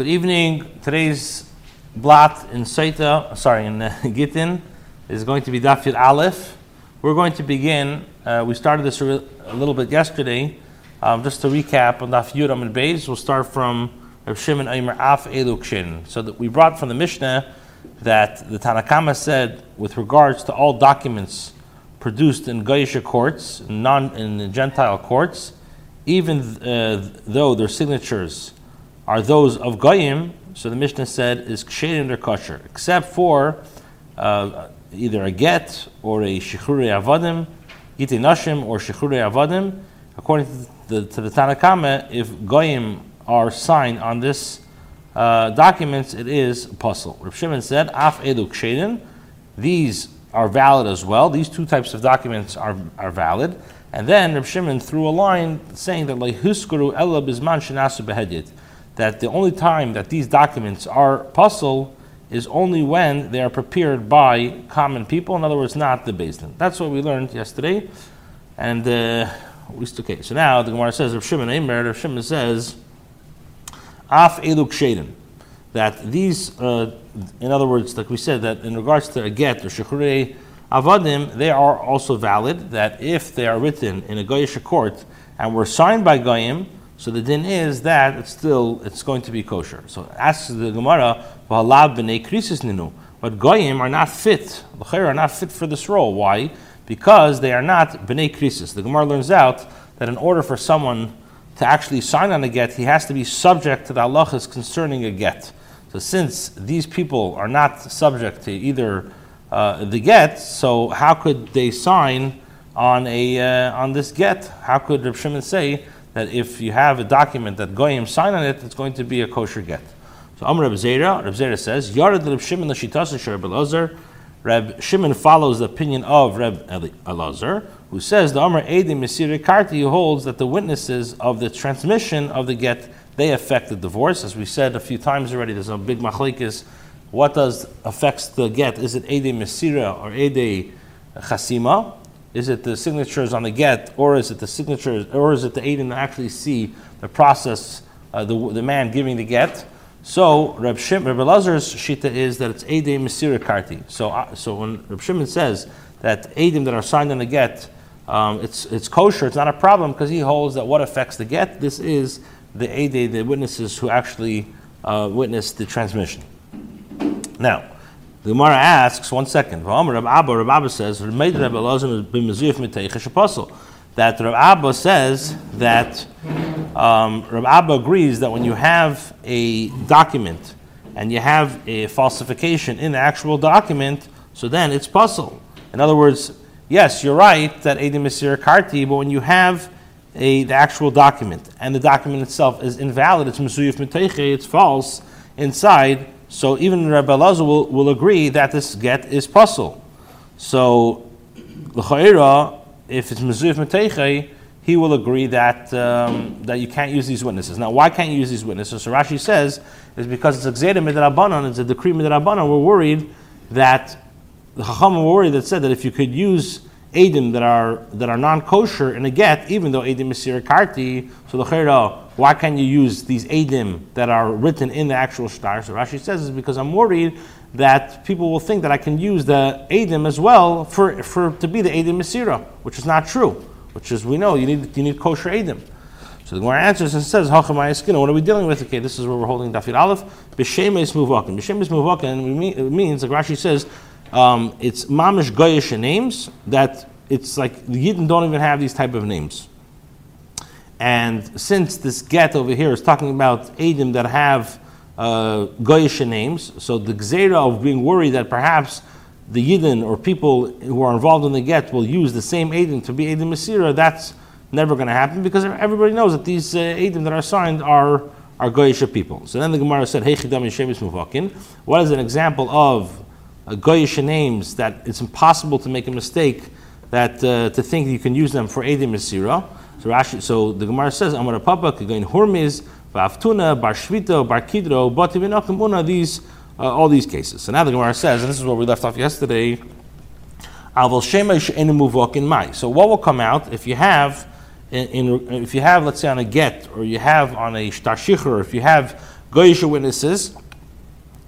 Good evening. Today's blot in Saita, sorry, in uh, Gittin, is going to be Dafir Aleph. We're going to begin. Uh, we started this a, little bit yesterday. Um, just to recap on Daf Yud and Beis, we'll start from Rav Shimon Aimer Af Elukshin. So that we brought from the Mishnah that the Tanakama said with regards to all documents produced in Gaisha courts, non in Gentile courts, even uh, though their signatures are those of Goyim, so the Mishnah said is ksherim their kosher, except for uh, either a get or a shichure avadim, ite nashim or shichure avadim. According to the, to the Tanakama, if Goyim are signed on this uh, documents, it is puzzle. Rav Shimon said, af edu ksherim, these are valid as well. These two types of documents are, are valid. And then Rav Shimon threw a line saying that like huskuru ella bisman shenasu behedit that the only time that these documents are puzzle is only when they are prepared by common people, in other words, not the Din. That's what we learned yesterday. And uh, we okay, so now the Gemara says, Rav Shimon Eimer, Rav Shimon says, Af Eluk Shaden. That these, uh, in other words, like we said, that in regards to a get or shechure avadim, they are also valid. That if they are written in a goyish court and were signed by goyim, so the din is that it's still it's going to be kosher. So asks the Gemara, "V'halav b'nei krisis ninu," but goyim are not fit. The are not fit for this role. Why? Because they are not b'nei krisis. The Gemara learns out that in order for someone to actually sign on a get, he has to be subject to the halachas concerning a get. So since these people are not subject to either uh, the get, so how could they sign on a uh, on this get? How could Reb Shimon say? That if you have a document that Goyim sign on it, it's going to be a kosher get. So Amr Reb Zera, Reb Zera says, Yared Reb Shimon l'shitasa Reb Elazar. Reb Shimon follows the opinion of Reb Elazar, who says the Amr Edim Mesir Karti, holds that the witnesses of the transmission of the get they affect the divorce. As we said a few times already, there's a big machlekes. What does affects the get? Is it Ede Mesira or Ede Chasima? Is it the signatures on the get, or is it the signatures, or is it the Aiden that actually see the process, uh, the, the man giving the get? So Reb Shim, Reb shita is that it's Edim Mesira Karti. So, uh, so when Reb Shimon says that Edim that are signed on the get, um, it's, it's kosher, it's not a problem because he holds that what affects the get, this is the Edim, the witnesses who actually uh, witnessed the transmission. Now, the Gemara asks, one second, Rab Abba, Rab Abba says, that Rab Abba says that um, Rab Abba agrees that when you have a document and you have a falsification in the actual document, so then it's puzzle. In other words, yes, you're right that Edim Mesir Karti, but when you have a, the actual document and the document itself is invalid, it's Mesuyif Meteche, it's false inside, so even Rabbi Elazar will, will agree that this get is puzzle. So l'chayira, if it's mezuyif meteichei, he will agree that um, that you can't use these witnesses. Now, why can't you use these witnesses? So Rashi says is because it's a gzeda midrabanan, it's a decree midrabanan. We're worried that the chacham were worried that said that if you could use edim that are that are non kosher in a get, even though edim is karti, so the why can't you use these edim that are written in the actual shtar? So Rashi says is because I'm worried that people will think that I can use the edim as well for, for to be the edim mesira, which is not true. Which is we know you need you need kosher edim. So the Gemara answers and says, "How come my skin. What are we dealing with? Okay, this is where we're holding Dafir Aleph. B'shemes muvakin. B'shemes muvakin means, like Rashi says, um, it's mamish goyish names that it's like the Yidden don't even have these type of names. And since this get over here is talking about Adim that have uh, Goyish names, so the Gzera of being worried that perhaps the Yidden or people who are involved in the get will use the same Adim to be Adim Masira, that's never going to happen because everybody knows that these uh, that are signed are, are Goyish people. So then the Gemara said, Hey Chidam Yeshemis Muvakin. What is an example of uh, Goyish names that it's impossible to make a mistake that uh, to think you can use them for Adim Masira? So Rashi, so the Gemara says, Amar Papa, Kagain Hormiz, Vaftuna, Bar Shvito, Bar Kidro, Bativinakim these, uh, all these cases. So now the Gemara says, and this is where we left off yesterday. So what will come out if you have, in, in, if you have, let's say, on a get, or you have on a shtar or if you have goyish witnesses,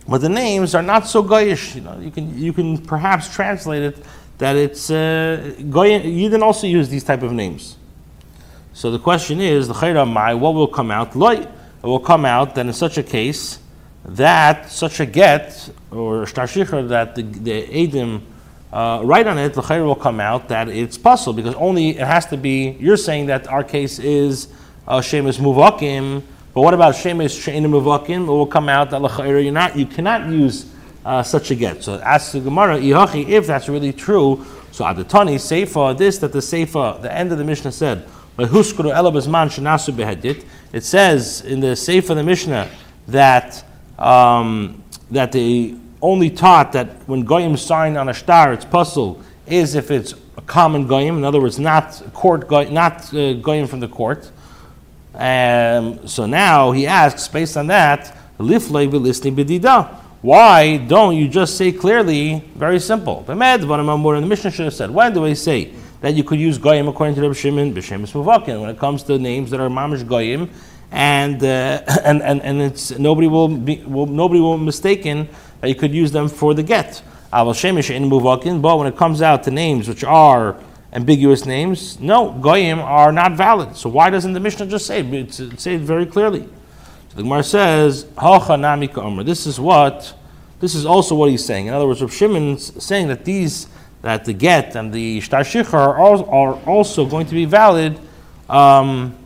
but the names are not so goyish. You know, you can you can perhaps translate it that it's uh, goy. You didn't also use these type of names. So the question is, the mai, what will come out? Loy, it will come out that in such a case that such a get or shtar that the, the edim uh, write on it, the chayr will come out that it's possible because only it has to be. You're saying that our case is uh, shemus muvakim, but what about shemus sheinu muvakim? It will come out that l'chayr you're not. You cannot use uh, such a get. So ask the Gemara, if that's really true. So adatani seifa this that the seifa the end of the Mishnah said. It says in the seifa of the Mishnah that um, that they only taught that when goyim sign on a star, it's puzzle is if it's a common goyim. In other words, not court goyim, not uh, goyim from the court. Um, so now he asks, based on that, why don't you just say clearly, very simple? The Mishnah should have said, when do I say that you could use goyim according to Rabbi Shimon b'shemus muvakin when it comes to names that are mamish goyim, and uh, and and and it's nobody will be will, nobody will be mistaken that you could use them for the get. Aval shemish in muvakin, but when it comes out to names which are ambiguous names, no goyim are not valid. So why doesn't the Mishnah just say it? Say it very clearly. So the Gemara says, This is what. This is also what he's saying. In other words, Rav Shimon's saying that these that the get and the shtar shichar are, also going to be valid um,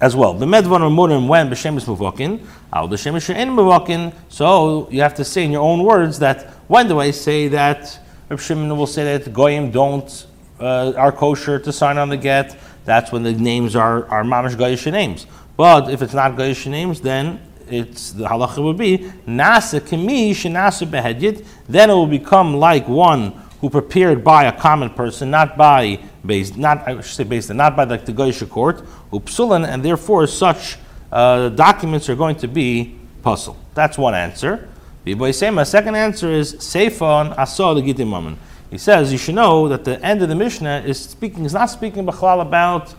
as well. The medvan or when b'shemis muvakin, al b'shemis she'en muvakin. So you have to say in your own words that when do I say that Reb Shimon will say that goyim don't uh, are kosher to sign on the get. That's when the names are are mamish goyish names. But if it's not goyish names, then it's the halacha would be nasa kemi shenasa behedit. Then it will become like one who prepared by a common person, not by based, not I should say based, not by the goyish court, upsulan, and therefore such uh, documents are going to be puzzle. That's one answer. The second answer is seifon asol legitimamen. He says you should know that the end of the Mishnah is speaking is not speaking about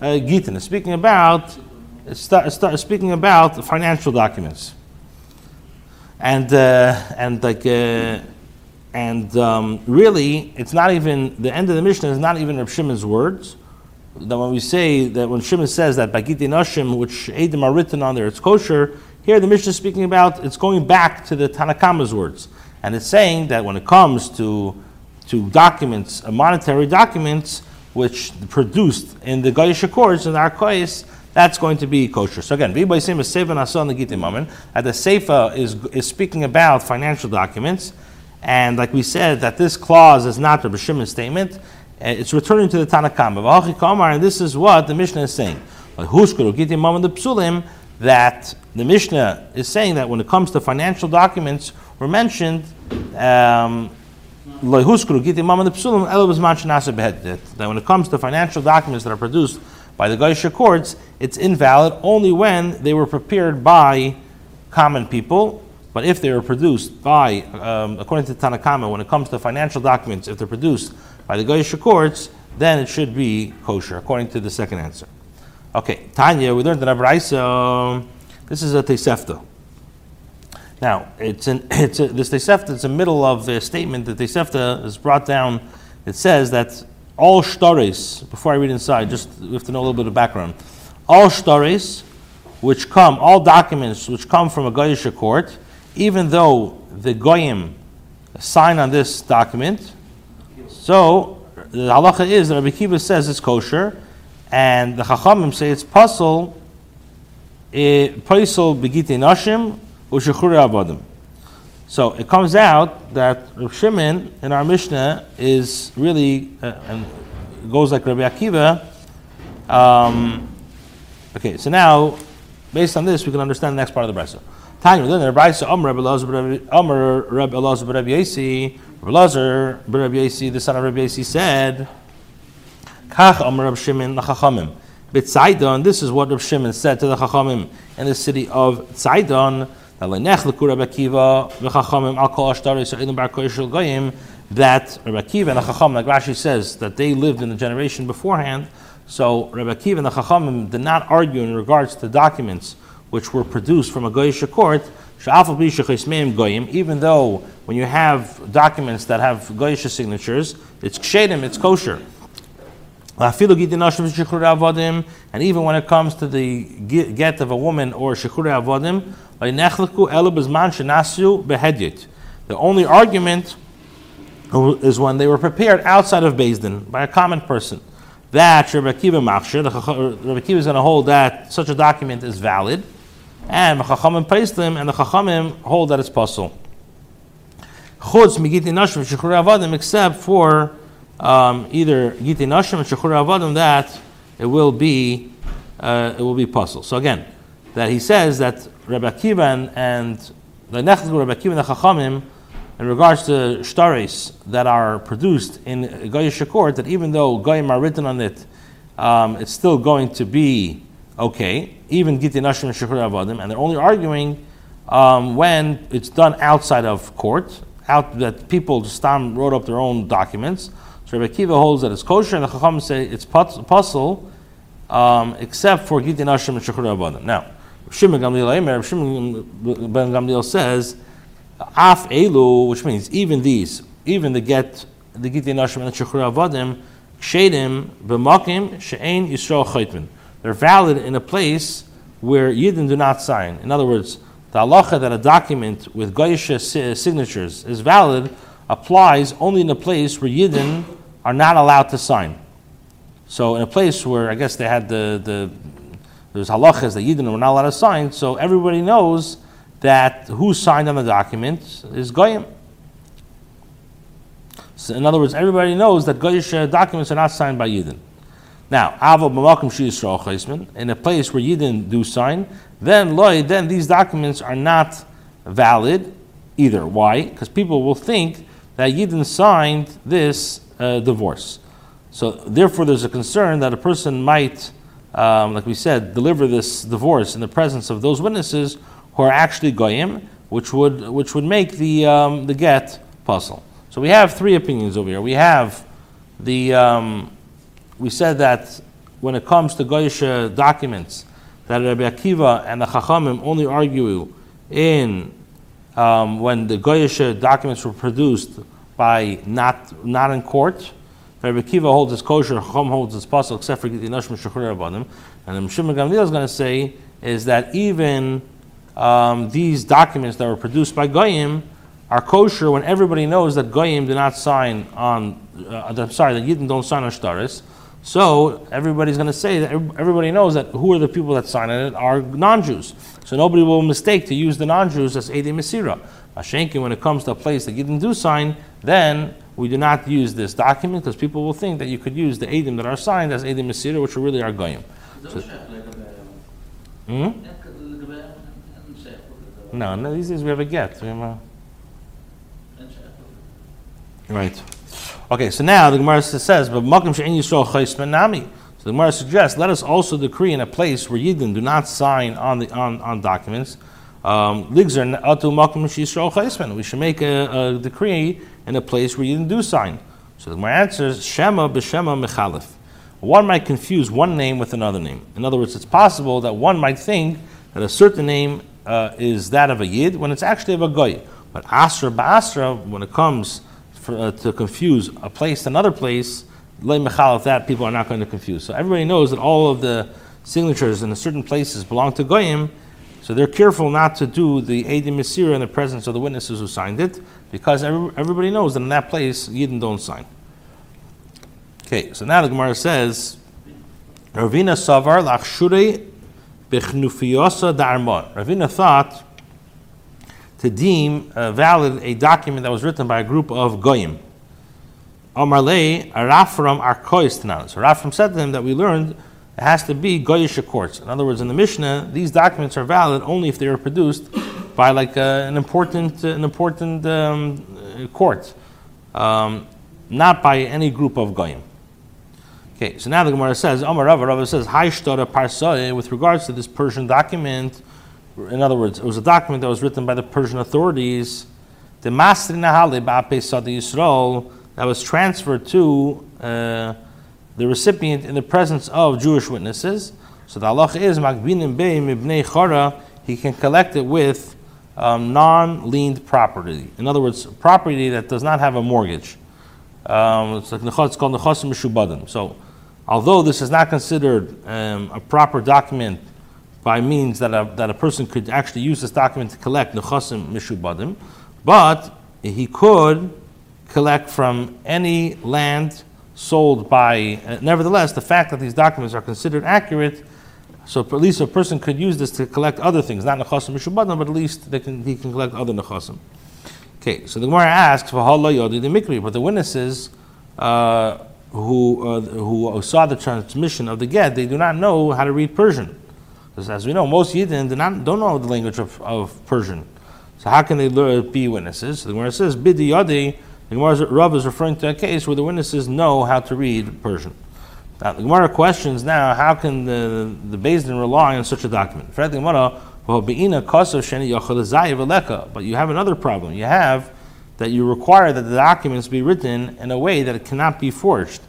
uh, Gitin, it's speaking about start, start speaking about financial documents, and uh, and like uh, and um, really, it's not even the end of the Mishnah is not even Reb Shimon's words. That when we say that when Shimon says that Bagiti Nashim, which Edim are written on there, it's kosher. Here the Mishnah is speaking about it's going back to the Tanakama's words, and it's saying that when it comes to to documents, monetary documents, which produced in the Goyish Accords and Arkois, that's going to be kosher. So again, Vibay Sim is Nasan the Gitim Mamen. At the seifa is, is speaking about financial documents. And like we said, that this clause is not a Shimon's statement. Uh, it's returning to the Tanakama. And this is what the Mishnah is saying. That the Mishnah is saying that when it comes to financial documents, were mentioned um, that when it comes to financial documents that are produced by the Goyish courts, it's invalid only when they were prepared by common people. But if they were produced by, um, according to Tanakama, when it comes to financial documents, if they're produced by the Goyish courts, then it should be kosher, according to the second answer. Okay, Tanya, we learned in Abraisa, this is a Tosefta. Now, it's an, it's a, this Tosefta, it's a middle of a statement that Tosefta is brought down. It says that all shtaris, before I read inside, just we have to know a little bit of background. All shtaris, which come, all documents which come from a Goyish court, even though the Goyim sign on this document, so the halacha is that Rabbi Kiva says it's kosher, and the Chachamim say it's puzzle, eh, paisel begite nashim, ushechuri avadim. So it comes out that Rav Shimon in our Mishnah is really, uh, and goes like Rabbi Akiva. Um, okay, so now, based on this, we can understand the next part of the Brisa. Tanya, then the Brisa, Amr Rabbi Elazar, Rabbi Yasi, Elazar, Rabbi Yasi, the son of Rabbi Yasi said, Kach Amr Rabbi Shimon Lachachamim. B'Tzaydon, this is what Rabbi Shimon said to the Chachamim in the city of Tzaydon, that Rabbi Akiva and the Chacham, like Rashi says, that they lived in the generation beforehand. So Rabbi Akiva and the Chachamim did not argue in regards to documents which were produced from a Goyish court, even though when you have documents that have Goyish signatures, it's kshedim, it's kosher. And even when it comes to the get of a woman or shechur avodim, the only argument is when they were prepared outside of Din by a common person. That Rabbi Akiva Machshir, Rabbi Akiva is going to hold that such a document is valid, and the Chachamim praise them, and the Chachamim hold that it's possible. Chutz except for um, either giti nashim and shechur avodim, that it will be uh, it will be possible. So again, that he says that Rabbi Akiva and, the Nechel Rabbi Akiva and the Chachamim in regards to shtaris that are produced in Goyish court, that even though Goyim are written on it, um, it's still going to be okay, even Giti Nashim and Shechur Avadim, and they're only arguing um, when it's done outside of court, out that people just wrote up their own documents. So Rabbi Kiva holds that it's kosher, and the Chacham say it's puzzle, um, except for Giti Nashim and Shechur Avadim. Now, Shimon Gamliel, Ben Gamliel says Af elu, which means even these, even the get, the giti nashim and shechur avadim, shedim b'makim she'ein yisrael chaytman. They're valid in a place where yidden do not sign. In other words, the halacha that a document with goyish signatures is valid applies only in a place where yidden are not allowed to sign. So in a place where I guess they had the the there's halachas that yidden were not allowed to sign, so everybody knows that who signed on the document is Goyim. So in other words, everybody knows that Goyish uh, documents are not signed by Yidden. Now, Yisrael in a place where Yidden do sign, then loy, then these documents are not valid either. Why? Because people will think that Yidden signed this uh, divorce. So therefore, there's a concern that a person might, um, like we said, deliver this divorce in the presence of those witnesses who are actually goyim, which would which would make the um, the get puzzle. So we have three opinions over here. We have the um, we said that when it comes to goyish documents, that Rabbi Akiva and the Chachamim only argue in um, when the goyish documents were produced by not not in court. Rabbi Akiva holds his kosher, Chacham holds his puzzle, except for the Nashim Shechur Rabbanim. And Shimon Gamliel is going to say is that even um, these documents that were produced by Goyim are kosher when everybody knows that Goyim do not sign on, uh, I'm sorry, that Yidden don't sign on Shtaris. So everybody's going to say that everybody knows that who are the people that sign it are non-Jews. So nobody will mistake to use the non-Jews as Edi Mesira. Mashenkin, when it comes to a place that Yidden do sign, then we do not use this document because people will think that you could use the Edim that are signed as Edi Mesira, which really are Goyim. So, hmm? No, no, these days we have a get. Have a... Right. Okay, so now the Gemara says, but Yisrael Nami. So the Gemara suggests, let us also decree in a place where Yidden do not sign on the on, on documents. Um, we should make a, a, decree in a place where Yidden do sign. So the Gemara answers, Shema b'Shema mechalif. One might confuse one name with another name. In other words, it's possible that one might think that a certain name uh, is that of a yid when it's actually of a goy. But asra ba'asra, when it comes for, uh, to confuse a place another place, le mechal that people are not going to confuse. So everybody knows that all of the signatures in a certain places belong to goyim. So they're careful not to do the Eidim Mesira in the presence of the witnesses who signed it, because every, everybody knows that in that place Yidden don't sign. Okay, so now the Gemara says, Ravina Savar Lachshure Bichnufiosa Darmon. Ravina thought to deem uh, valid a document that was written by a group of goyim. Amarle Arafram Arkois Tanan. So Rafram said to him that we learned it has to be goyish courts. In other words, in the Mishnah, these documents are valid only if they are produced by like uh, an important uh, an important um, court, um, not by any group of goyim. Okay, so now the Gemara says, Omar Rava, Rava says, Haishtara Parsae, with regards to this Persian document, in other words, it was a document that was written by the Persian authorities, the Masri Nahale Ba'ape Sadi Yisrael, that was transferred to uh, the recipient in the presence of Jewish witnesses. So the halacha is, Magbinim Bey Mibnei Chara he can collect it with um, non leaned property. In other words, property that does not have a mortgage. Um, it's, like, it's called nechasim mishubadim. So, although this is not considered um, a proper document by means that a, that a person could actually use this document to collect nechasim mishubadim, but he could collect from any land sold by. Uh, nevertheless, the fact that these documents are considered accurate so at least a person could use this to collect other things, not nechasim mishubadim, but at least they can, he can collect other nechasim. Okay, so the Gemara asks for yodi the mikri, but the witnesses uh, who uh, who saw the transmission of the get, they do not know how to read Persian, because as we know, most Yidden do not don't know the language of, of Persian. So how can they be witnesses? So the Gemara says bidi yodi. The Gemara's Rav is referring to a case where the witnesses know how to read Persian. Now, the Gemara questions now, how can the, the Din rely on such a document? But you have another problem. You have that you require that the documents be written in a way that it cannot be forged.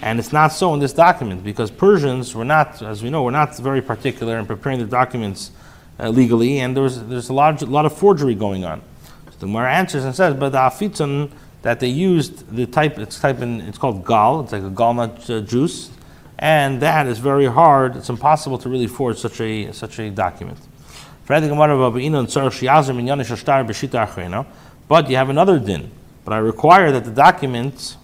And it's not so in this document because Persians were not, as we know, were not very particular in preparing the documents uh, legally, and there's there's a lot, a lot of forgery going on. So the Gemara answers and says, but the afitzon that they used the type it's type in it's called gal it's like a galnut uh, juice and that is very hard it's impossible to really forge such a such a document but you have another din but I require that the document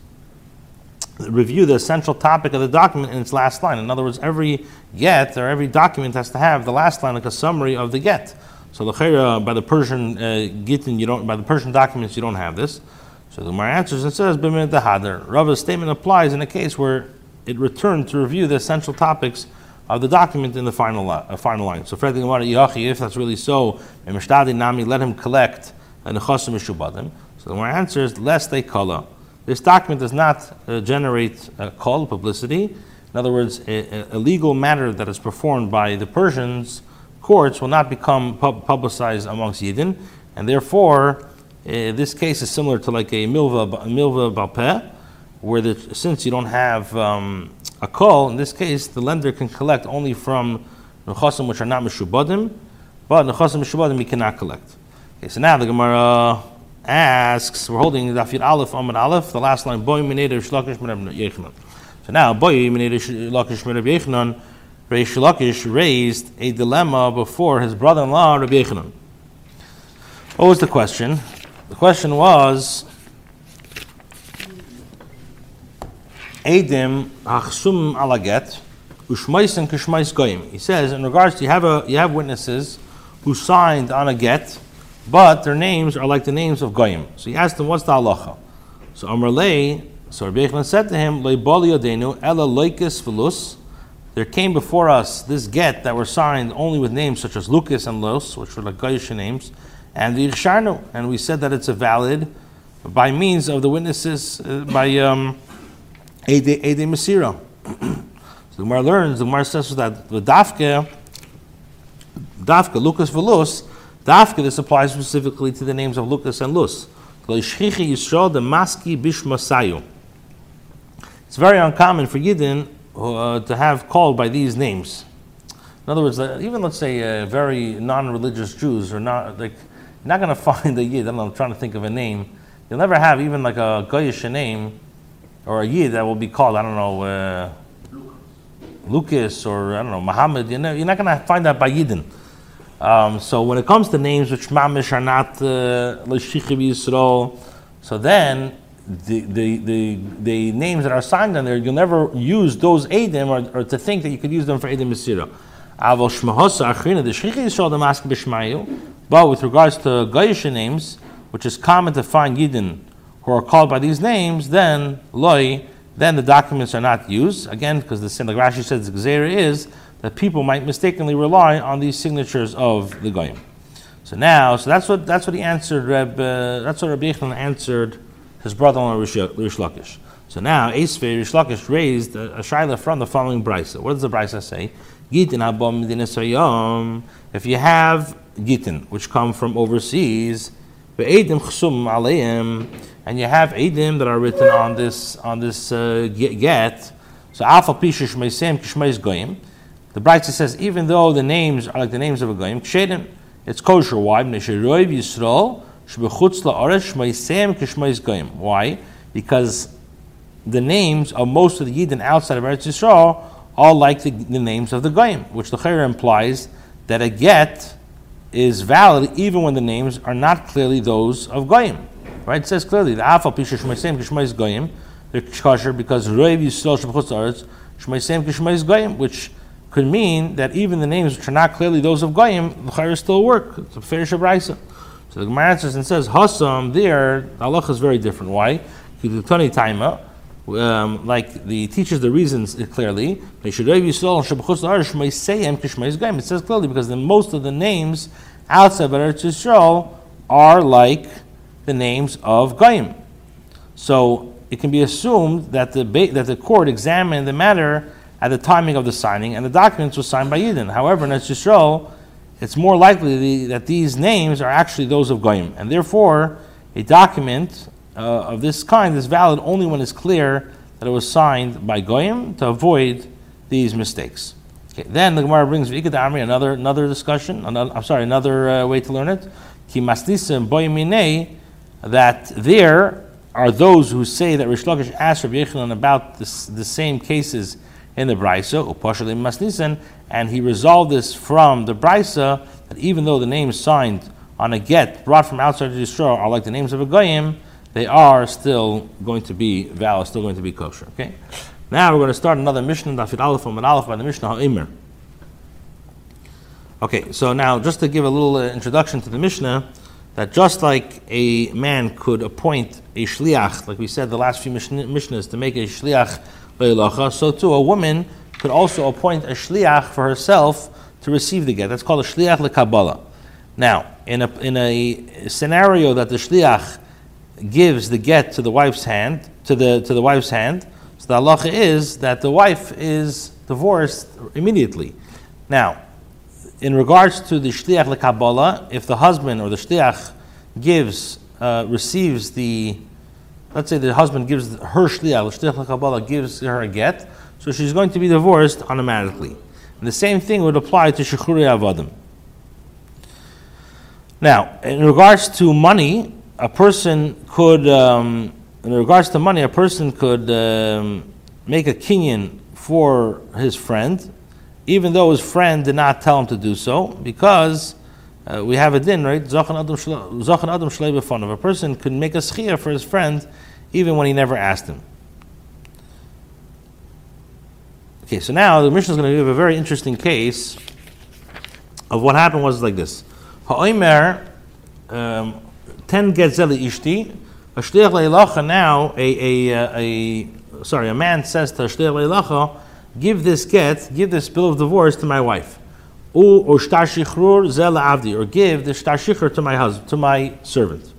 review the essential topic of the document in its last line in other words every get or every document has to have the last line like a summary of the get so the by the Persian uh, you don't by the Persian documents you don't have this so the Gemara answers and says, "B'min dehadar." Rava's statement applies in a case where it returned to review the essential topics of the document in the final uh, final line. So, Fred Yachi, if that's really so, Nami, let him collect an nechasim mishubadim. So the Gemara answers, "Lest they kala." This document does not uh, generate a call publicity. In other words, a, a, legal matter that is performed by the Persians courts will not become pub- publicized amongst Yidden, and therefore uh, this case is similar to like a milva, milva balpeh, where the, since you don't have um, a call, in this case, the lender can collect only from nechasim which are not mishubadim, but nechasim mishubadim he cannot collect. Okay, so now the Gemara asks, we're holding Dafir Aleph Amid Aleph, the last line, Boy Mineder Shlakish Merab Yechanan. So now, Boy Mineder Shlakish Merab Yechanan, Reish Lakish raised a dilemma before his brother-in-law, Rabbi Yechanan. What was the question? The question was, Edim achsum alaget ushmaisen kishmais goyim. He says, in regards to you have a you have witnesses who signed on a get, but their names are like the names of goyim. So he asked them, what's the halacha? So Amr Lay, so Rabbi said to him, Leiboli odenu ela loikis velus. There came before us this get that were signed only with names such as Lucas and Los, which were like Goyish names, and the Irsharnu. And we said that it's a valid by means of the witnesses, uh, by um, Ede Masira. so the Gemara learns, the Gemara says that the Dafke, Dafke, Lucas Velus, Dafke, this applies specifically to the names of Lucas and Lus. It's very uncommon for Yidden uh, to have called by these names. In other words, uh, even let's say uh, very non-religious Jews or not like you're not going to find a yid. I I'm trying to think of a name. You'll never have even like a goyish name or a yid that will be called, I don't know, uh, Lucas or I don't know, Muhammad. You're, you're not going to find that by Yidden. Um, so when it comes to names which mamish are not l'shichiv uh, so then the, the, the, the names that are signed on there, you'll never use those Edim or, or to think that you could use them for Edim Yisrael. But with regards to Goyish names, which is common to find Yidden who are called by these names, then Loi, then the documents are not used. Again, because the sin, Rashi says, the is that people might mistakenly rely on these signatures of the Goyim. So now, so that's what that's what he answered. Reb, uh, that's what Rabbi Yechon answered his brother-in-law Rish, Lakish. So now, Esfei Rish Lakish raised a, a shaila from the following brisa. What does the brisa say? Gitin abom If you have gitin, which come from overseas, ve'edim chsum aleim, and you have edim that are written on this on this uh, get. So alpha pishish meisem kishmeis goyim. The Brisa says even though the names are like the names of a goyim, kshedim, it's kosher. Why? Why? Because the names of most of the Yidden outside of Eretz Yisrael are like the, the names of the goyim, which the Chayr implies that a get is valid even when the names are not clearly those of goyim. Right? It says clearly the Afal Pisha Shemaisem Kishmais Goyim, they're kosher because Reiv Yisrael Shebchutz Aretz Shemaisem Kishmais Goyim, which could mean that even the names which are not clearly those of Goyim, the Chayr still work. It's a fair Shabraisa. So the Gemara answers and says, Hassam, there, the Allah is very different. Why? Tani Taima, um, like the teaches the reasons clearly. It says clearly because the, most of the names outside of Eretz Yisrael are like the names of Goyim. So it can be assumed that the, that the court examined the matter at the timing of the signing, and the documents were signed by Yidden. However, in Yisrael, it's more likely that these names are actually those of Goyim, and therefore a document uh, of this kind is valid only when it's clear that it was signed by Goyim to avoid these mistakes. Okay, then the Gemara brings Amri, another another discussion. Another, I'm sorry, another uh, way to learn it. Ki masnisim boyimine that there are those who say that Rish Lakish asked Rabbi Yechanan about this, the same cases in the Brisa, Upashalim Masnisan, and he resolved this from the Brisa that even though the names signed on a get brought from outside of Yisrael are like the names of a Goyim, they are still going to be valid, still going to be kosher. Okay? Now we're going to start another Mishnah, Dafid Aleph and Aleph by the Mishnah Ha'imr. Okay, so now just to give a little uh, introduction to the Mishnah, that just like a man could appoint a shliach, like we said the last few mishnahs, to make a shliach so too a woman could also appoint a shliach for herself to receive the get. That's called a shliach lekabbalah. Now, in a, in a scenario that the shliach gives the get to the wife's hand, to the, to the wife's hand, so the halacha is that the wife is divorced immediately. Now, in regards to the shliach lekabbalah, if the husband or the shliach gives, uh, receives the, let's say the husband gives her shliach, shliach gives her a get, so she's going to be divorced automatically. And the same thing would apply to shechuri avadim. Now, in regards to money, a person could, um, in regards to money, a person could um, make a kinyan for his friend even though his friend did not tell him to do so, because uh, we have a din, right? Zachan adam shlei A person could make a schia for his friend even when he never asked him. Okay, so now the Mishnah is going to give a very interesting case of what happened was like this. Ha'omer, um, ten getzeli ishti, a shliach leilacha now, a, a, a, a, sorry, a man says to a shliach leilacha, give this get, give this bill of divorce to my wife. Or shtar shichrur zel avdi, or give the shtar shichr to my husband, to my servant.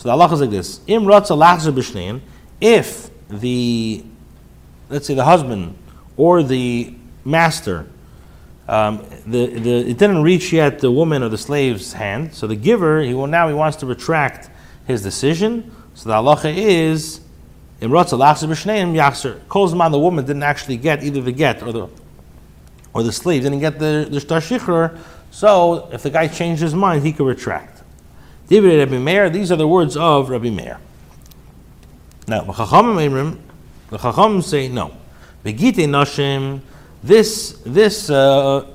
So the Allah is like this: Im ratza if the, let's say the husband or the master, um, the, the, it didn't reach yet the woman or the slave's hand, so the giver, he will now he wants to retract his decision. So the halacha is in Rotza Lachzer B'Shneim Yachzer. Kolzman, the woman didn't actually get either the get or the or the slave didn't get the, the Shtar so if the guy changed his mind, he could retract. David Rabbi Meir, these are the words of Rabbi Meir. Now, the Chachamim say no. Begite Nashim, this, this uh,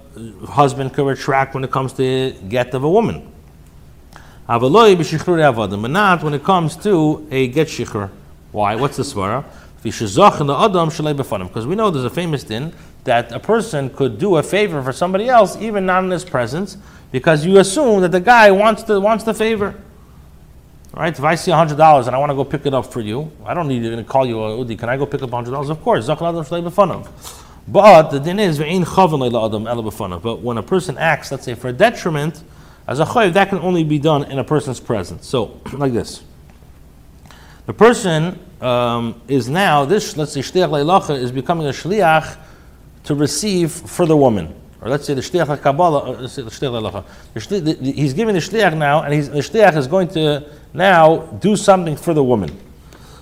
husband could retract when it comes to get of a woman. Avaloi b'shichrur avadim, but not when it comes to a get shikhr. Why? What's the svara? Because we know there's a famous din that a person could do a favor for somebody else, even not in his presence, because you assume that the guy wants the, wants the favor. Right? If I see hundred dollars and I want to go pick it up for you, I don't need to call you, uh, Udi, can I go pick up hundred dollars? Of course. But the din is But when a person acts, let's say for a detriment, as a chayiv, that can only be done in a person's presence. So, like this. The person um, is now, this, let's say, shliach leilacha is becoming a shliach to receive for the woman. Or let's say the shliach kabbalah, uh, let's say the shliach leilacha. He's giving the shliach now, and the shliach is going to now do something for the woman.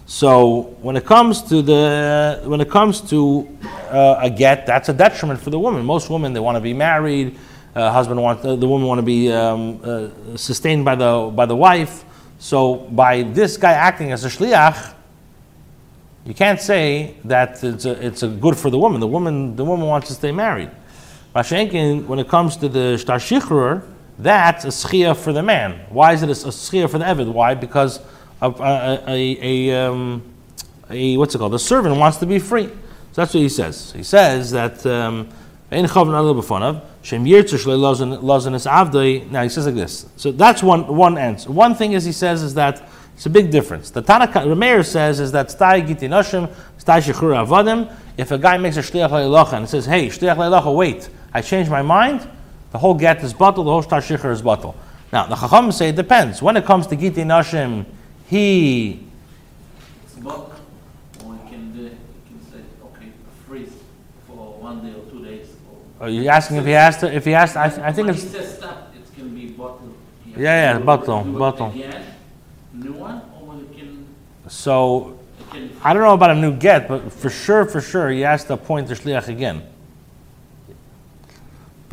So when it comes to the when it comes to uh, a get, that's a detriment for the woman. Most women they want to be married. Uh, husband want uh, the woman want to be um, uh, sustained by the by the wife. So by this guy acting as a shliach, you can't say that it's a, it's a good for the woman. The woman the woman wants to stay married. Mashenkin, when it comes to the shtar shichrur, that's a schia for the man. Why is it a, a schia for the evid? Why? Because a, a, a, um, a, what's it called? The servant wants to be free. So that's what he says. He says that um, now he says like this. So that's one one answer. One thing is he says is that it's a big difference. The Tanaka Rameir says is that stai giti noshim, stai avadim. If a guy makes a shliach leilacha and says, "Hey, shliach leilacha, wait, I changed my mind," the whole get is bottle, the whole star shechur is bottle. Now the Chacham say it depends. When it comes to giti noshim, he. Or he can, do, he can say, okay, freeze for one day or two days. Or Are you asking if he has to? If he has, to, I, I think it's he says stop, it's going to be bottle. Yeah, yeah, bottle, bottle. Again, new one, or can, so. I don't know about a new get, but for sure, for sure, he has to appoint the shliach again.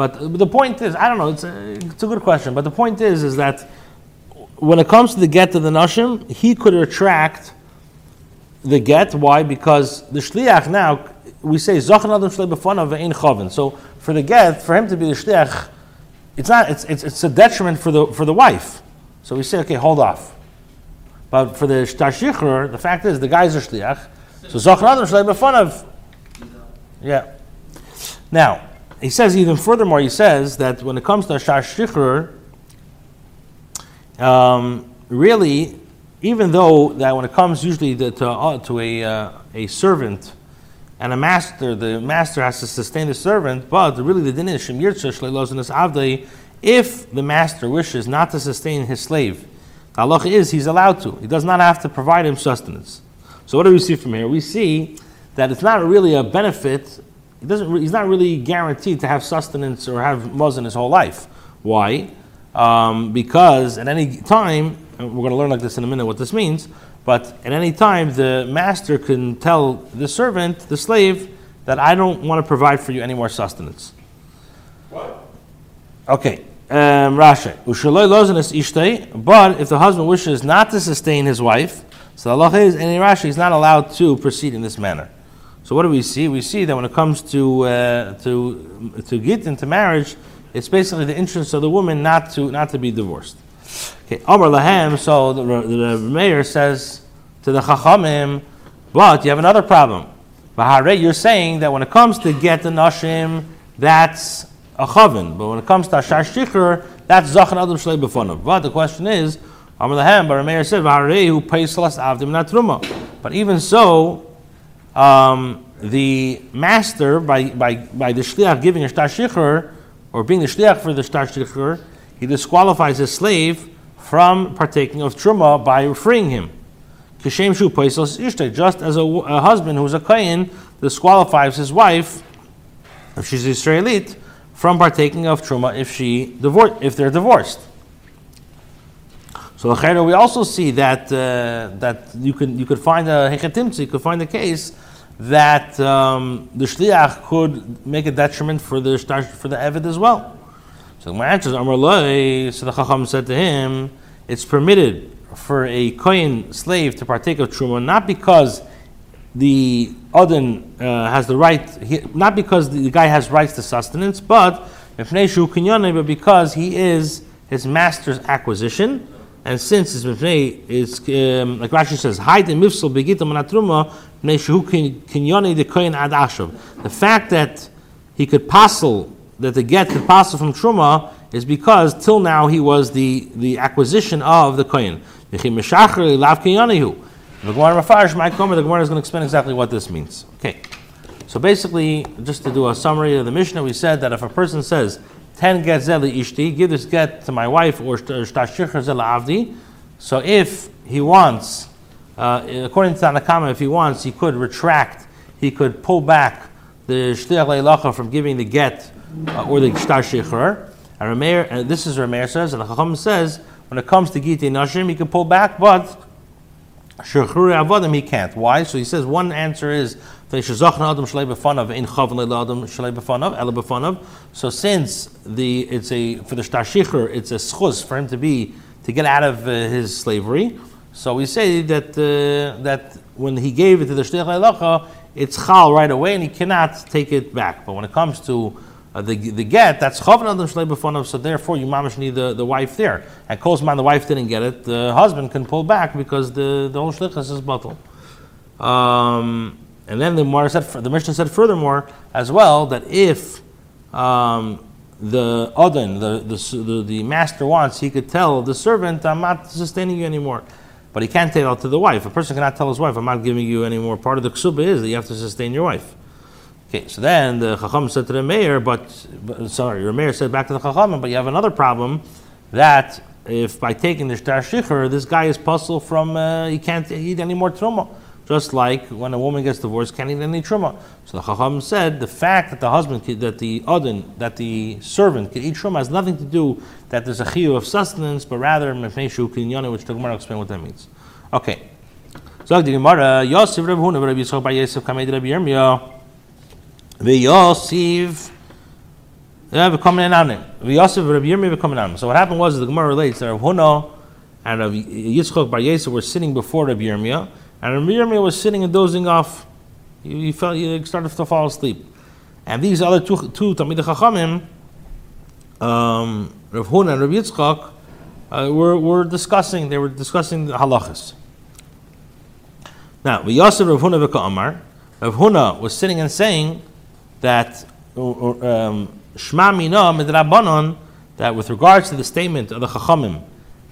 But the point is, I don't know. It's a, it's a good question, but the point is, is that when it comes to the get to the nashim, he could retract the get. Why? Because the shliach now we say zachan adam shlei b'fanav ve'in chavin. So for the get, for him to be the shliach, it's not. It's, it's it's a detriment for the for the wife. So we say, okay, hold off. But for the shtar the fact is the guy's a shliach. So zachan adam shlei b'fanav. Yeah. Now, he says even furthermore, he says that when it comes to Shar Shichr, um, really, even though that when it comes usually to, to, uh, to a, uh, a servant and a master, the master has to sustain the servant, but really the din is Shem Avdei, if the master wishes not to sustain his slave, the halacha is he's allowed to. He does not have to provide him sustenance. So what do we see from here? We see that it's not really a benefit. He doesn't. re- He's not really guaranteed to have sustenance or have muzzin his whole life. Why? Um, because at any time, and we're going to learn like this in a minute what this means. But at any time, the master can tell the servant, the slave, that I don't want to provide for you any more sustenance. What? Okay. Um, Rashi. Ushaloi lozenes ishtei. But if the husband wishes not to sustain his wife, so the is, and in Rashi, he's not allowed to proceed in this manner. So what do we see? We see that when it comes to uh, to to get into marriage, it's basically the interest of the woman not to not to be divorced. Okay, Amar Lahem. So the, the, the mayor says to the Chachamim, but you have another problem. Bahare, you're saying that when it comes to get the nashim, that's a chavin, but when it comes to ashar shikhr, that's zachan adam shlei b'fonav. But the question is, Amar Lahem, but the mayor said, Bahare, who pays salas avdim natruma. But even so, um, the master, by, by, by the shliach giving a shtar shikhr, or being the shliach for the shtar shikhr, he disqualifies his slave from partaking of truma by freeing him. Kishem shu paisos ishte, just as a, a husband who's a kohen disqualifies his wife, if she's Israelite, from partaking of truma if she divor- if they're divorced. So we also see that uh, that you can you could find a hechetimtzi, you could find a case that um, the shliach could make a detriment for the for the evid as well. So my answer is Amar so the Chacham said to him, it's permitted for a kohen slave to partake of truma not because the Odin uh, has the right, he, not because the guy has rights to sustenance, but but because he is his master's acquisition, and since his mipnei is um, like Rashi says, hide the mifsal begita manatruma mipnei shu kinyane the kohen ad ashav. The fact that he could passel that the get could passel from truma is because till now he was the, the acquisition of the kohen. The Gemara Mafarish, my the Gemara is going to explain exactly what this means. Okay. So basically, just to do a summary of the Mishnah, we said that if a person says, 10 get zeli ishti, give this get to my wife, or avdi, so if he wants, uh, according to Tanakama, if he wants, he could retract, he could pull back the shliach leilacha from giving the get uh, or the shtar shikhr. And, Rameir, and this is Rameir says, and the Chacham says, when it comes to giti nashim, he can pull back, but Shechuri avodim he can't. Why? So he says one answer is so since the it's a for the shtar it's a schus for him to be to get out of uh, his slavery. So we say that uh, that when he gave it to the shliach it's chal right away and he cannot take it back. But when it comes to uh, the, the get, that's chavan adam shlei so therefore you mamish need the, the wife there. And Kozman, the wife didn't get it, the husband can pull back because the, the whole shlichus is bottle. Um, and then the Gemara said, the Mishnah said furthermore as well that if um, the Odin, the, the, the, the, master wants, he could tell the servant, I'm not sustaining you anymore. But he can't tell to the wife. A person cannot tell his wife, I'm not giving you any more. Part of the ksuba is that you have to sustain your wife. Okay, so then the Chacham said to the mayor, but, but sorry, your mayor said back to the Chacham, but you have another problem that if by taking the shtar this guy is puzzled from uh, he can't eat any more truma. Just like when a woman gets divorced, can't eat any truma. So the Chacham said the fact that the husband, that the odin, that the servant can eat truma has nothing to do that there's a chiyu of sustenance, but rather mefneshu kinyana, which the Gemara explain what that means. Okay. So the Gemara, Yosef Rabbi Huna, Rabbi Yisrael Bar Yosef, Kamed Rabbi Yirmiyah. V'Yosef v'komen enanim. V'Yosef Rabbi Yirmiyah v'komen enanim. So what happened was the Gemara relates that Rav Huna and Rav Yitzchok Bar Yosef were sitting before Rabbi Yirmiyah, and Yirmiyah was sitting and dozing off. He, he felt he started to fall asleep. And these other two, two Talmid Chachamim, um, Rav Huna and Rav Yitzchok, uh, were, were discussing. They were discussing the halachas. Now, V'Yosef Rav Huna v'Ka'amar, Rav Huna was sitting and saying that um, Shma Mina Midrabanon, that with regards to the statement of the Chachamim,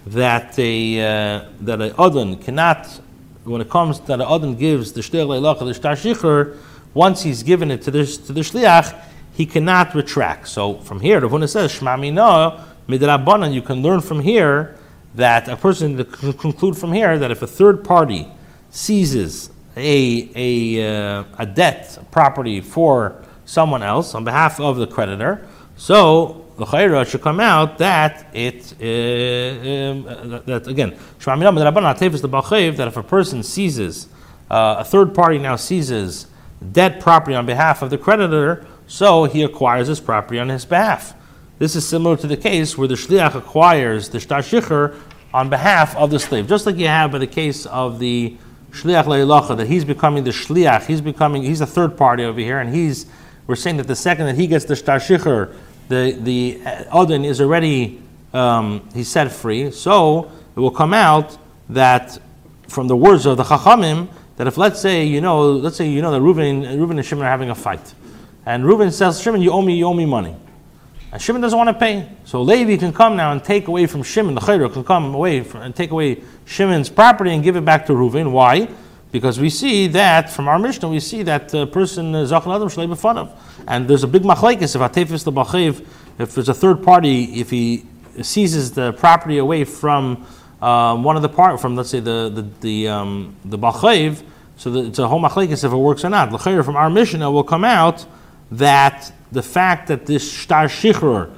that a uh, that a Adon cannot, when it comes that a Adon gives the Shtir Leilach the Shtar Shicher, once he's given it to the to the Shliach, he cannot retract. So from here, the Rav Huna says Shma Mina Midrabanon. You can learn from here that a person can conclude from here that if a third party seizes a a, uh, a debt, a property for someone else on behalf of the creditor. So the chayra should come out that it uh, um, that again that if a person seizes uh, a third party now seizes debt property on behalf of the creditor, so he acquires this property on his behalf. This is similar to the case where the shliach acquires the shtar on behalf of the slave, just like you have in the case of the shliach leilacha, that he's becoming the shliach, he's becoming he's a third party over here, and he's we're saying that the second that he gets the shtar shicher, the the odin is already um, he's set free. So it will come out that from the words of the chachamim that if let's say you know let's say you know that Reuben Reuben and Shimon are having a fight, and Reuben says Shimon you owe me you owe me money. And Shimon doesn't want to pay. So Levi can come now and take away from Shimon, the Chayra can come away from, and take away Shimon's property and give it back to Reuven. Why? Because we see that from our Mishnah, we see that a person uh, Zachal Adam Shalei B'fanav. And there's a big machlaikis if Atefis the Bachiv, if there's a third party, if he seizes the property away from um, one of the part from let's say the the the um, the Bachiv, so the, it's a whole machlaikis if it works or not. L'chayr from our Mishnah will come out that the fact that this shtar shichr,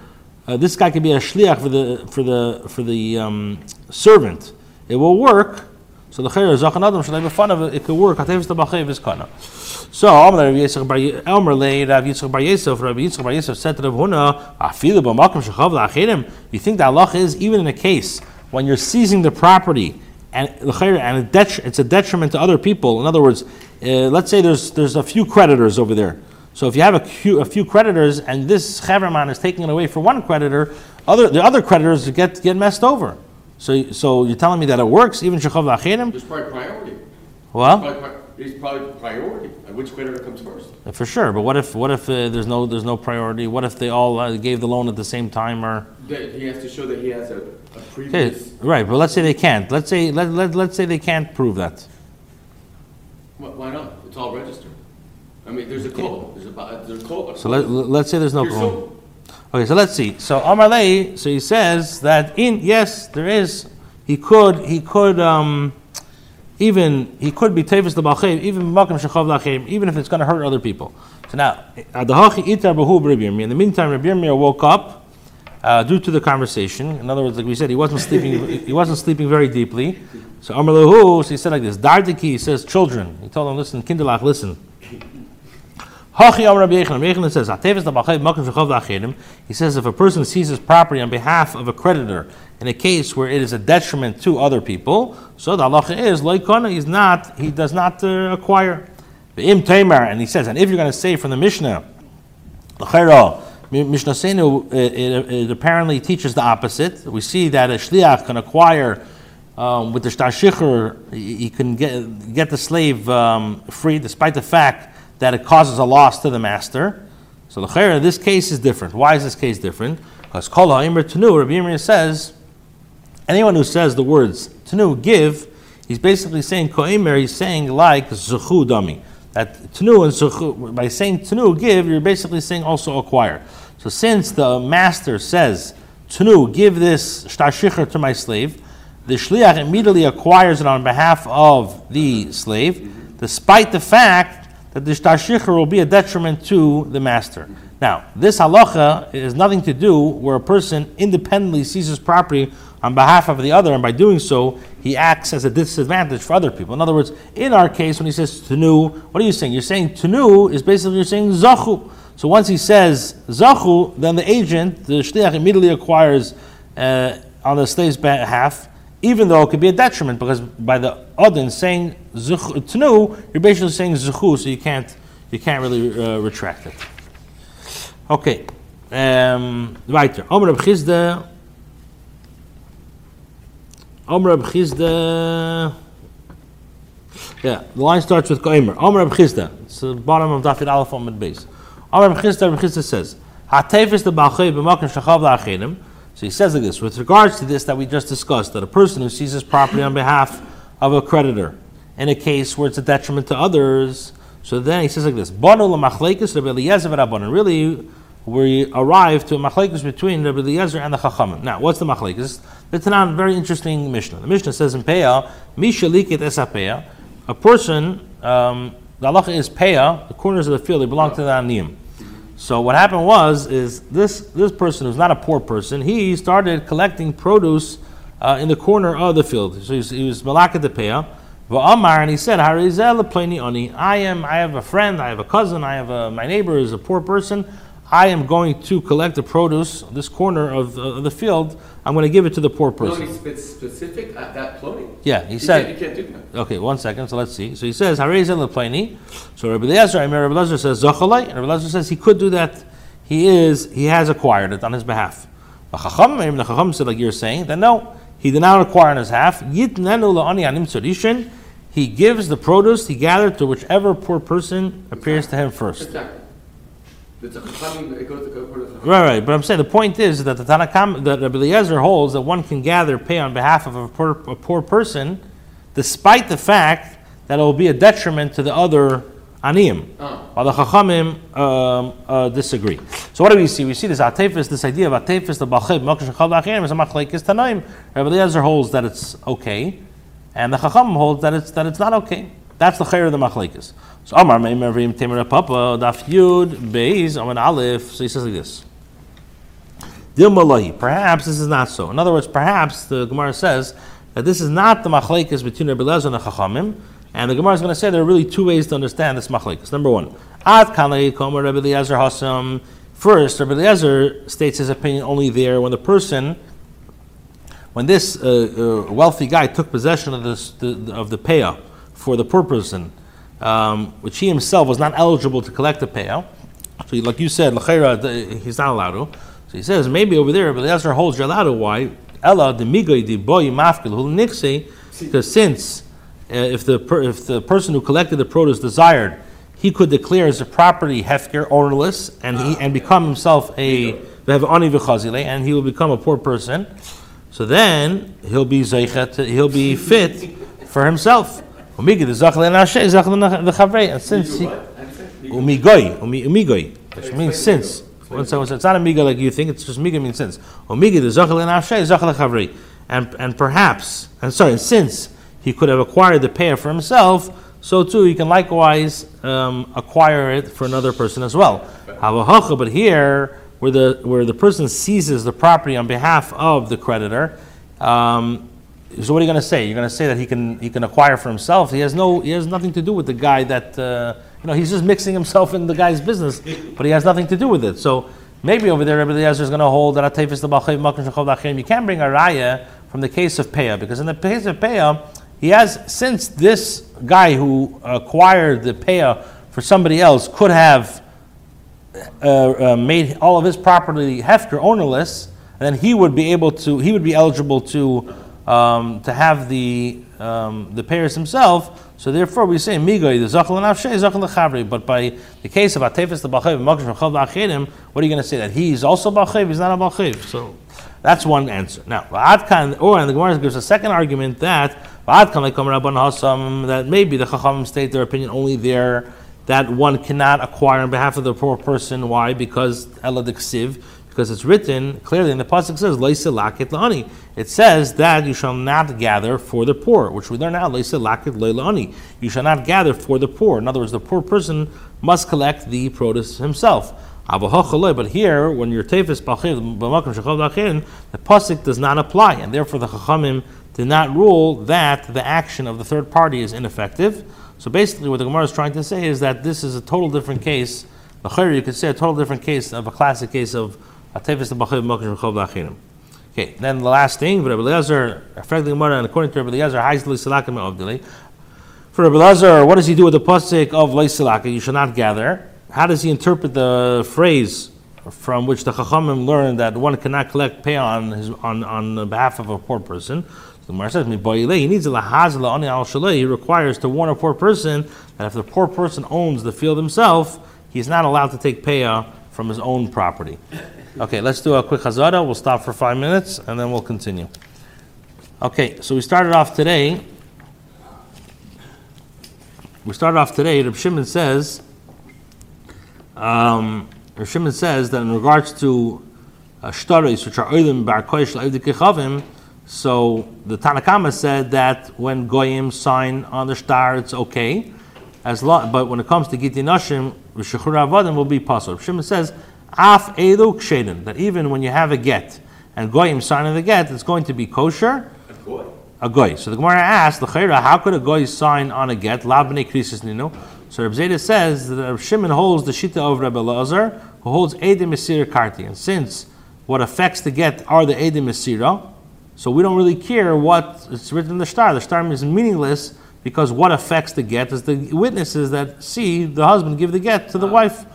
uh, this guy could be a shliach for the for the for the um, servant, it will work so the chayr zachan adam should have a fun of it. It could work. Hatevis the bachev is kana. So Amar Rav Yitzchak Bar Elmer Lei Rav Yitzchak Bar Yosef Rav Yitzchak Bar Yosef said to Rav Huna Afilu b'makom shechav la'achirim. You think that Allah is even in a case when you're seizing the property and the chayr and it's a detriment to other people. In other words, uh, let's say there's there's a few creditors over there. So if you have a few, few creditors and this chaverman is taking it away for one creditor, other the other creditors get get messed over. So, so you're telling me that it works, even Shechav Achirim? There's probably priority. Well, There's probably priority. Which creditor comes first? For sure, but what if what if uh, there's no there's no priority? What if they all uh, gave the loan at the same time, or he has to show that he has a, a previous. Okay, right, but let's say they can't. Let's say let, let, let's say they can't prove that. Why not? It's all registered. I mean, there's a code. There's a there's a code. So let, let's say there's no code. Okay, so let's see. So Amarlei, so he says that in yes, there is. He could he could um, even he could be tevis the balchev even makom shechav lachem even if it's going to hurt other people. So now adahachi itar behu In the meantime, Rabbi Yirmiyah woke up uh, due to the conversation. In other words, like we said, he wasn't sleeping. he wasn't sleeping very deeply. So Amar Lahu, so he said like this. Dardiki, says, children. He told them, listen, kinderlach, listen. Hachi says. He says, if a person seizes property on behalf of a creditor in a case where it is a detriment to other people, so the halacha is. He's not. He does not uh, acquire. The im tamer, and he says, and if you're going to say from the Mishnah, the Mishnah Senu, uh, it, it apparently teaches the opposite. We see that a shliach can acquire um, with the shtar shichur, he he can get, get the slave um, free despite the fact that it causes a loss to the master. So the chayra, this case is different. Why is this case different? Because kol ha'imr tenu, Rabbi Yirmiyah says, anyone who says the words tenu, give, he's basically saying koimer, he's saying like zuchu dami. That tenu and zuchu, by saying tenu, give, you're basically saying also acquire. So since the master says tenu, give this shtar shichur to my slave, the shliach immediately acquires it on behalf of the slave, despite the fact that the shtar will be a detriment to the master. Now, this halacha has nothing to do where a person independently seizes property on behalf of the other, and by doing so, he acts as a disadvantage for other people. In other words, in our case, when he says tenu, what are you saying? You're saying tenu is basically you're saying zachu. So once he says zachu, then the agent, the shliach, immediately acquires uh, on the slave's behalf, even though it could be a detriment, because by the odin saying tenu, you're basically saying zuchu, so you can't you can't really uh, retract it. Okay, um, weiter. Omer Reb Chisda. Omer Reb. Yeah, the line starts with Koimer. Omer Reb. It's the bottom of Dafid Aleph on base. Omer Reb Chisda, Reb says, "Hatefis the balchei b'makom shachav la'achinim." So he says like this, with regards to this that we just discussed, that a person who seizes property on behalf of a creditor in a case where it's a detriment to others, so then he says like this, v'Rabbanan. Really, we arrive to a machlekes between Rabbi Eliezer and the Chachamim. Now, what's the machlekes? The Tanan, very interesting Mishnah. The Mishnah says in Peah, Misha liket esapeah, a person, um, the halacha is Peah, the corners of the field, they belong to the Aniyim. So what happened was, is this, this person who's not a poor person, he started collecting produce uh, in the corner of the field. So he was, he was peah. Va'amar, and he said, Harizel. I am, I have a friend, I have a cousin, I have a, my neighbor is a poor person. I am going to collect the produce, this corner of the, of the field. I'm going to give it to the poor person. Plony spe- specific at that plony? Yeah, he You said. can't, you can't do that. Okay, one second. So let's see. So he says, "Harei pleni." So Rabbi Eliezer, I mean, Rabbi Eliezer says "Zachalai," and Rabbi Eliezer says he could do that. He is, he has acquired it on his behalf. The Chacham, the Chacham said, like you're saying, that no, he did not acquire on his half. Yitnenu la'ani anim tzadishin. He gives the produce he gathered to whichever poor person appears to him first. Exactly. Right, right. But I'm saying the point is that the Tanakam, that Rabbi Eliezer holds that one can gather pay on behalf of a poor, a poor person, despite the fact that it will be a detriment to the other aniyim. Oh. While the Chachamim um, uh, disagree. So what do we see? We see this atefis, this idea of atefis, the balchib, shachal la'achirim, is a machlekes tanaim. Rabbi Eliezer holds that it's okay, and the Chachamim holds that it's that it's not okay. That's the chair of the machlekes. So Amar Meimer Vim Temer Papa Daf Yud Beis Amen Aleph. So he says like this. Dil Malahi. Perhaps this is not so. In other words, perhaps the Gemara says that this is not the machlekes between Rabbi Eliezer and the Chachamim, and the Gemara is going to say there are really two ways to understand this machlekes. Number one, Ad Kanei Komer Rabbi Hasam. First, Rabbi Eliezer states his opinion only there when the person when this uh, uh, wealthy guy took possession of this the, of the payah for the poor person, um, which he himself was not eligible to collect the payah, so like you said, he's not allowed to. So he says maybe over there, but Eliezer holds you're allowed to. Why? Ella the migoy the boy mafkil who nixi, because since uh, if the per, if the person who collected the produce desired, he could declare as a property hefker ownerless, and he and become himself a and he will become a poor person. So then he'll be zeichet, he'll be fit for himself. Umigi the zachal and ashe zachal the chavrei, and since he, What? How do you say? umigoi umigoi, which means since. One second. It's not a miga like you think. It's just miga means since. Umigi the zachal and ashe zachal chavrei, and and perhaps and sorry, since he could have acquired the payer for himself, so too he can likewise um, acquire it for another person as well. But here where the where the person seizes the property on behalf of the creditor. Um, so what are you going to say? You're going to say that he can he can acquire for himself. He has no he has nothing to do with the guy that uh, you know he's just mixing himself in the guy's business, but he has nothing to do with it. So maybe over there, Rabbi Eliezer is going to hold that atayfis the You can bring a raya from the case of Peah because in the case of Peah, he has since this guy who acquired the Peah for somebody else could have uh, uh, made all of his property hefker ownerless, and then he would be able to he would be eligible to um, to have the um, the payers himself. So therefore, we say migay the zachal and avshay zachal lechavri. But by the case of atefes the b'chav makish v'chav v'achedim, what are you going to say that he's also b'chav? He's not a b'chav. So that's one answer. Now, v'adkan or and the Gemara gives a second argument that v'adkan like rabban hasam that maybe the chachamim state their opinion only there that one cannot acquire on behalf of the poor person. Why? Because eladiksiv because it's written clearly in the pasuk says leisa lakit laani. It says that you shall not gather for the poor, which we learn now leisa lakit laani. You shall not gather for the poor. In other words, the poor person must collect the produce himself. But here, when you're tefes the pasuk does not apply, and therefore the chachamim did not rule that the action of the third party is ineffective. So basically, what the Gemara is trying to say is that this is a total different case. You could say a total different case of a classic case of Okay, then the last thing, Rabbi Eliezer, affecting Gemara, and according to Rabbi Eliezer, Haizli Salakim Avdili. For Rabbi Eliezer, what does he do with the pasuk of Leisilaka? You shall not gather. How does he interpret the phrase from which the Chachamim learned that one cannot collect pay on his on, on behalf of a poor person? The Gemara says, he needs a lahazla on al He requires to warn a poor person that if the poor person owns the field himself, he's not allowed to take payah uh, from his own property. Okay, let's do a quick Hazara. We'll stop for five minutes and then we'll continue. Okay, so we started off today. We started off today. Reb Shimon says, um, Reb Shimon says that in regards to uh, which are oilim bar koish so the Tanakama said that when goyim sign on the star, it's okay. As long, but when it comes to Giti Nashim, Rishachur Avadim will be possible. Shimon says Af Elu Ksheden, that even when you have a get and Goyim signing the get, it's going to be kosher. A goy. A goy. So the Gemara asks, the chairah how could a goy sign on a get? Labne krisis nino. So Reb Zeta says that Reb Shimon holds the shita of Reb Elazar, who holds Edim Mesira Karti. And since what affects the get are the Edim Mesira, so we don't really care what it's written in the star. The star is meaningless because what affects the get is the witnesses that see the husband give the get to the ah, wife.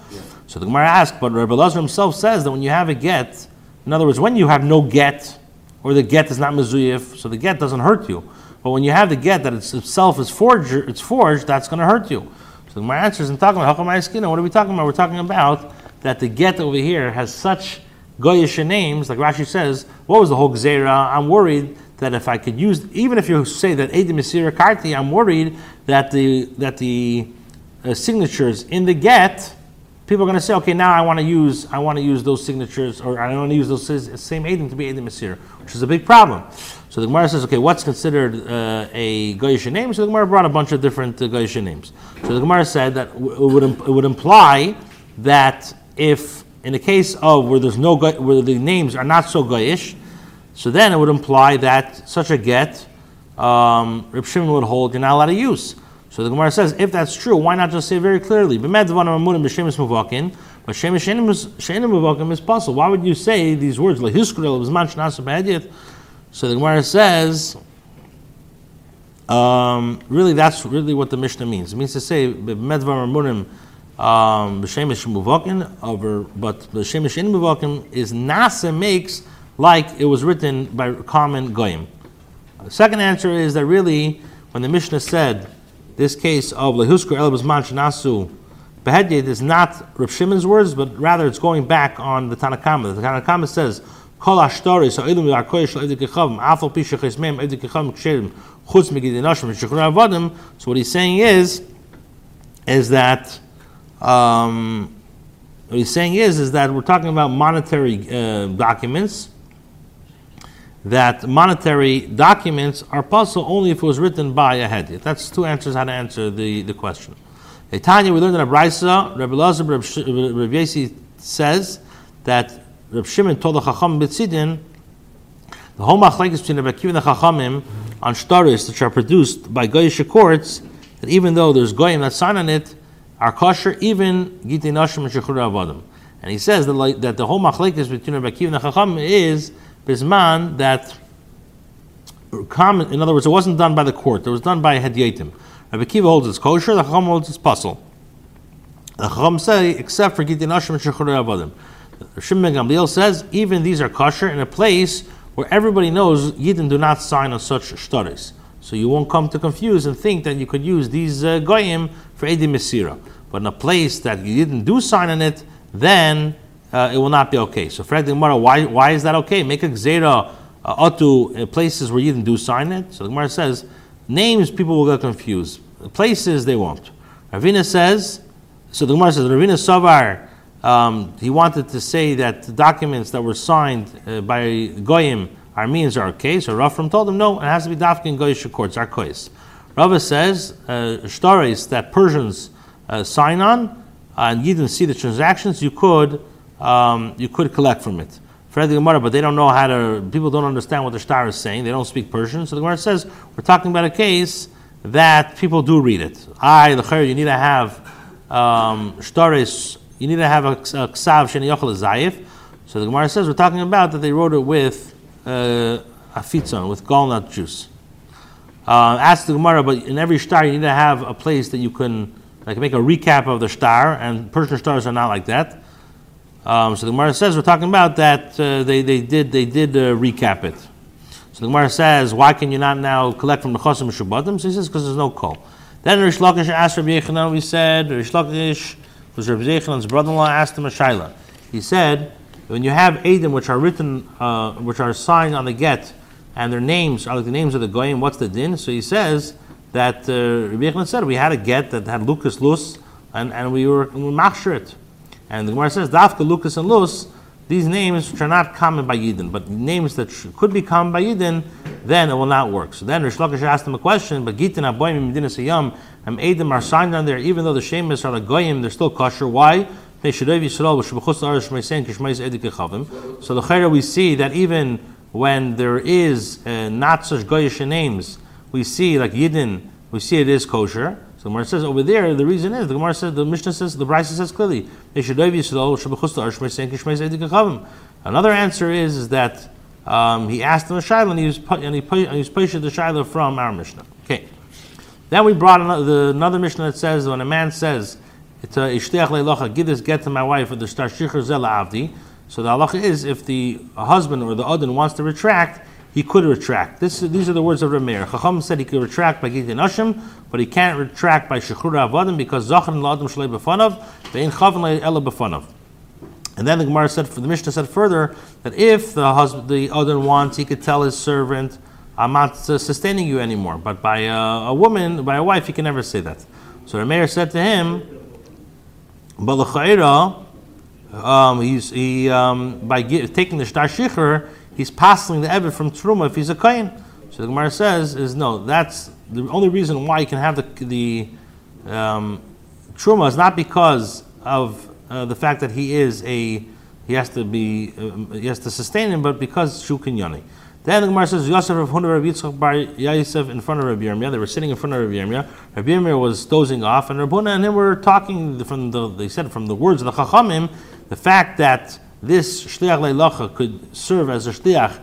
So the Gemara asks, but Rabbi Lazar himself says that when you have a get, in other words, when you have no get, or the get is not mezuyif, so the get doesn't hurt you. But when you have the get that it's itself is forged, it's forged, that's going to hurt you. So Gemara answers and talking about Hakamai What are we talking about? We're talking about that the get over here has such goyish names, like Rashi says. What was the whole gzera? I'm worried that if I could use, even if you say that Edim Mesira Karti, I'm worried that the that the uh, signatures in the get people are going to say, okay, now I want to use I want to use those signatures, or I want to use those same Adim to be Adim Masir, which is a big problem. So the Gemara says, okay, what's considered uh, a Goyish name? So the Gemara brought a bunch of different uh, Goyish names. So the Gemara said that it would, it would imply that if in the case of where there's no where the names are not so Goyish, so then it would imply that such a get, um, Shimon would hold you're not allowed to use. So the Gemara says, if that's true, why not just say very clearly, but Shemesh is possible. Why would you say these words, So the Gemara says, um, really, that's really what the Mishnah means. It means to say, um, but In is Nasa makes like it was written by common Goyim. The second answer is that really, when the Mishnah said, this case of Lehuskur El Bizman Shanasu Behedyet is not Rav Shimon's words, but rather it's going back on the Tanakama. The Tanakama says, Kol Ashtari, so Ilim Yarkoy Shal Edik Afal Pisha Chesmem, Edik Chutz Shechur. So what he's saying is, is that, um, what he's saying is, is that we're talking about monetary uh, documents, that monetary documents are possible only if it was written by a head. That's two answers how to answer the, the question. Hey, Tanya, we learned in a Rabbi Lazar Rabbi Yasi says that Reb Shimon told the Chacham B'tzidin, the whole machlekes between Reb Akiva and the Chachamim on shtaris which are produced by Goyish courts, that even though there's Goyim that sign on it, are kosher, even Gitei Nashim and Shechur Avadim. And he says that, like, that the whole machlekes between Reb Akiva and the Chachamim is Bisman that common, in other words, it wasn't done by the court, it was done by Hedyatim. Rabbi Akiva holds it's kosher, the Chacham holds it's puzzle. The Chacham say, except for Gittin Ashim and Shechur Avadim. Shimon Gamliel says, even these are kosher in a place where everybody knows Yidden do not sign on such shtaris. So you won't come to confuse and think that you could use these uh, goyim for Edim Mesira. But in a place that you didn't do sign on it, then uh, it will not be okay. So Fred Gemara, why, why is that okay? Make a gzera uh, atu uh, places where you didn't do sign it. So the Gemara says, names people will get confused. Places they won't. Ravina says, so the Gemara says, Ravina Savar, um, he wanted to say that the documents that were signed uh, by Goyim, Armenians are okay. So Rafram told him, no, it has to be Dafkin in Goyish courts, Arkois. Rava says, uh, stories that Persians uh, sign on, and you didn't see the transactions, you could, um, you could collect from it. Fred the Gemara, but they don't know how to, people don't understand what the star is saying, they don't speak Persian. So the Gemara says, we're talking about a case that people do read it. I, the Chayr, you need to have um, stories you need to have a, a ksav sheni yochel zayif. So the Gemara says we're talking about that they wrote it with uh, afitzon, with gallnut juice. Uh, ask the Gemara, but in every star you need to have a place that you can like make a recap of the star, and Persian stars are not like that. Um, so the Gemara says we're talking about that uh, they, they did they did uh, recap it. So the Gemara says, why can you not now collect from the chosim shabbatim? So he says because there's no call. Then Rish Lakish asked Rabbi Yechanan, we said Rish Lakish was Rabbi Yechanan's brother-in-law asked him a shaila. He said, when you have Adim which are written, uh, which are signed on the get, and their names are like the names of the goyim, what's the din? So he says that uh, Rabbi Yechanan said we had a get that had Lucas Lus, and, and we were we machshir it. And the Gemara says Dafka Lucas and Lus, these names which are not common by Yidden, but names that could be common by Yidden, then it will not work. So then Rish Lakish asked him a question, but Gitin Aboyim Medina Sayyam, and Adim are signed on there, even though the Shemis are like Goyim, they're still kosher. Why? So the Chayra we see that even when there is uh, not such Goyish names, we see like Yidden, we see it is kosher. So the Gemara says over there, the reason is the Gemara says the Mishnah says the Brisa says clearly Another answer is, is that um, he asked him a shaila and he was and he, and he was the shaila from our Mishnah. Okay. Then we brought another, the, another Mishnah that says when a man says leilocha, give this get to my wife for the star zela avdi. So the halacha is if the husband or the adon wants to retract, he could retract. This, these are the words of Rameir. Chacham said he could retract by Gidin Ashim, but he can't retract by Shechura Avadim because Zachan Ladim Shalei Befanav, Ve'in Chavan Ela Befanav. And then the Gemara said, the Mishnah said further that if the husband, the other wants, he could tell his servant, "I'm not sustaining you anymore." But by a, a woman, by a wife, he can never say that. So the mayor said to him, "But um, he's he um, by taking the shtar shicher, he's passing the evet from truma if he's a kohen." So the Gemara says, "Is no, that's the only reason why you can have the the um, truma is not because of uh, the fact that he is a he has to be uh, he has to sustain him, but because shukin yoni." Then the Gemara says Yosef Rav Huna Rav Yitzchak Bar Yosef in front of Rabbi Yirmiyah. They were sitting in front of Rabbi Yirmiyah. Rabbi Yirmiyah was dozing off, and Rabbi and him were talking from the. They said from the words of the Chachamim, the fact that this shliach leilacha could serve as a shliach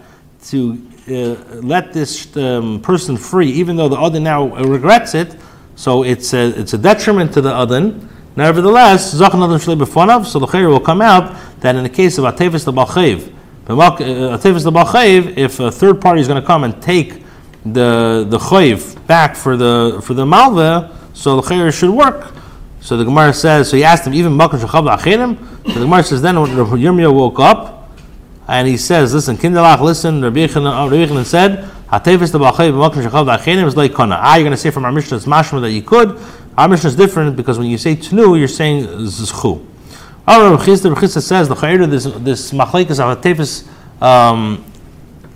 to uh, let this um, person free, even though the other now regrets it. So it's a, it's a detriment to the other. Nevertheless, Zachan Adam Shlei Befonav, so the Chayr will come out that in the case of Atevis the Balchev, if a third party is going to come and take the the chayiv back for the for the malva, so the chayiv should work. So the Gemara says. So he asked him even makom shechav achirim. So the Gemara says then when Yirmiyah woke up and he says, "Listen, kindalach, listen." Rabbi Yechanan said, "Hatevis the balchayiv makom shechav achirim is like kana." Ah, you're going to say from our Mishnah it's mashma that you could. Our Mishnah is different because when you say tnu, you're saying zchu. Oh, Rabbi Chisda says the chayir this this machlekes of tefes um,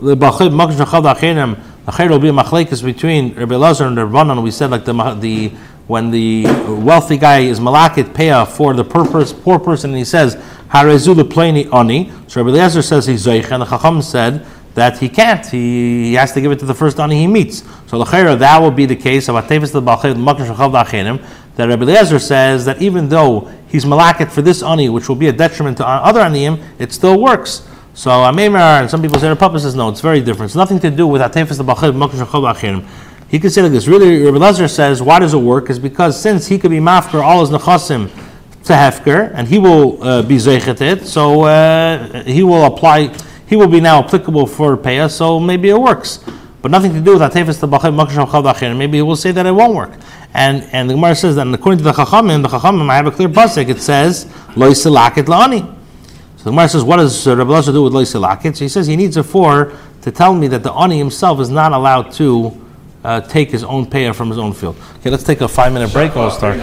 the bachib maksh chad achinim the chayir will be a machlekes between Rabbi Lazar and Rabbanan. We said like the the when the wealthy guy is malakit peah for the person, poor person, and he says Harezu lepleni ani. So Rabbi Eliezer says he's zoich, and the Chacham said that he can't. He, he has to give it to the first ani he meets. So l'chayra that will be the case of atefis the shachav. That Rabbi Eliezer says that even though he's malakit for this ani, which will be a detriment to other aniyim, it still works. So Amemar and some people say the Papa says no, it's very different. It's nothing to do with atefis the shachav dachenim. He could say like this. Really, Rabbi Eliezer says why does it work? Is because since he could be mafker all his nechasim to Hefker, and he will uh, be zeichet it, so uh, he will apply, he will be now applicable for Peah, so maybe it works. But nothing to do with Atefis the Bachay Makasham Chal Maybe he will say that it won't work. And and the Gemara says that according to the Chachamim, the Chachamim, I have a clear pasuk, it says, Lo Yisilakit La'ani. So the Gemara says, what does uh, Rabbi Elazar do with Lo Yisilakit? So he says he needs a four to tell me that the Ani himself is not allowed to uh, take his own Peah from his own field. Okay, let's take a five minute break and we'll start.